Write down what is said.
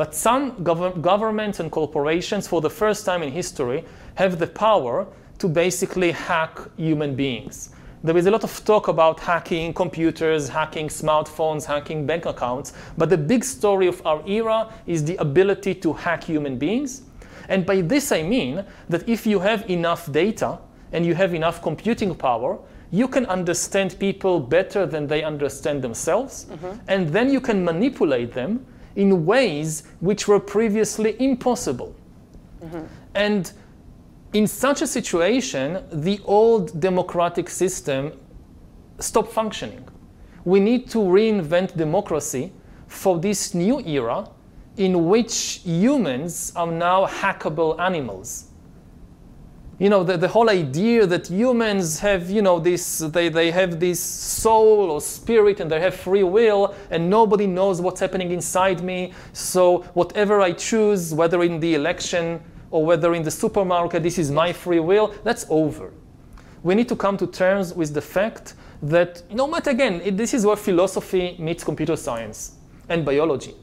But some gov- governments and corporations, for the first time in history, have the power to basically hack human beings. There is a lot of talk about hacking computers, hacking smartphones, hacking bank accounts, but the big story of our era is the ability to hack human beings. And by this I mean that if you have enough data and you have enough computing power, you can understand people better than they understand themselves, mm-hmm. and then you can manipulate them in ways which were previously impossible. Mm-hmm. And in such a situation, the old democratic system stopped functioning. We need to reinvent democracy for this new era in which humans are now hackable animals. You know, the, the whole idea that humans have, you know, this, they, they have this soul or spirit and they have free will and nobody knows what's happening inside me. So whatever I choose, whether in the election or whether in the supermarket, this is my free will, that's over. We need to come to terms with the fact that no matter again, it, this is where philosophy meets computer science and biology.